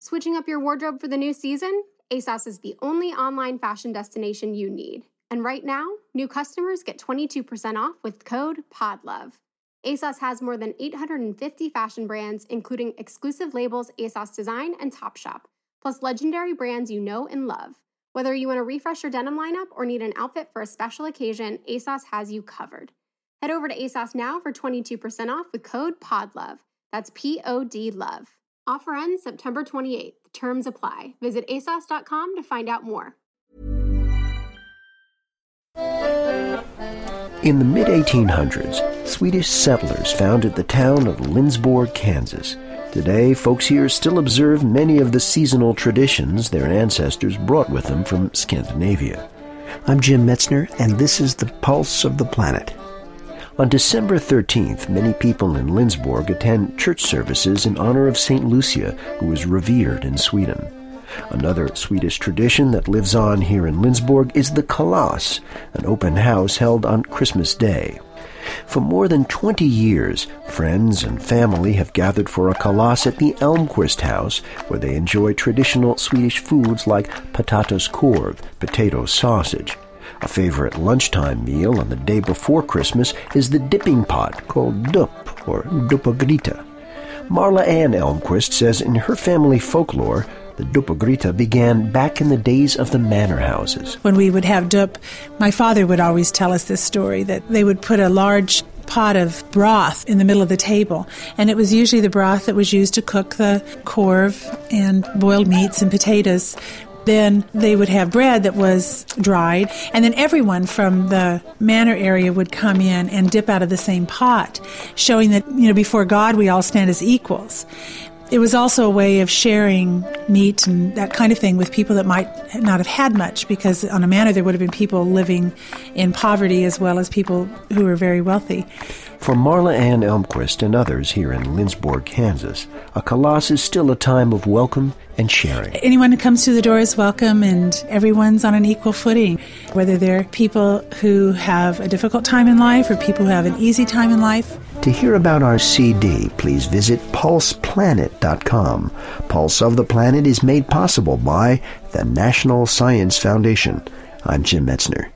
Switching up your wardrobe for the new season? ASOS is the only online fashion destination you need. And right now, new customers get 22% off with code PODLOVE. ASOS has more than 850 fashion brands, including exclusive labels ASOS Design and Topshop, plus legendary brands you know and love. Whether you want to refresh your denim lineup or need an outfit for a special occasion, ASOS has you covered. Head over to ASOS now for 22% off with code PODLOVE. That's P O D LOVE. Offer ends September 28th. Terms apply. Visit ASOS.com to find out more. In the mid 1800s, Swedish settlers founded the town of Lindsborg, Kansas. Today, folks here still observe many of the seasonal traditions their ancestors brought with them from Scandinavia. I'm Jim Metzner, and this is the Pulse of the Planet. On December 13th, many people in Lindsborg attend church services in honor of St. Lucia, who is revered in Sweden. Another Swedish tradition that lives on here in Lindsborg is the Kalas, an open house held on Christmas Day. For more than 20 years, friends and family have gathered for a kalas at the Elmquist House, where they enjoy traditional Swedish foods like potatis korv, potato sausage. A favorite lunchtime meal on the day before Christmas is the dipping pot called dup or duppagryta. Marla Ann Elmquist says in her family folklore, the duppagryta began back in the days of the manor houses. When we would have dup, my father would always tell us this story that they would put a large pot of broth in the middle of the table. And it was usually the broth that was used to cook the korv and boiled meats and potatoes then they would have bread that was dried, and then everyone from the manor area would come in and dip out of the same pot, showing that, you know, before God we all stand as equals. It was also a way of sharing meat and that kind of thing with people that might not have had much, because on a manor there would have been people living in poverty as well as people who were very wealthy. For Marla Ann Elmquist and others here in Lindsborg, Kansas, a kalas is still a time of welcome and sharing. Anyone who comes through the door is welcome, and everyone's on an equal footing. Whether they're people who have a difficult time in life or people who have an easy time in life. To hear about our CD, please visit pulseplanet.com. Pulse of the Planet is made possible by the National Science Foundation. I'm Jim Metzner.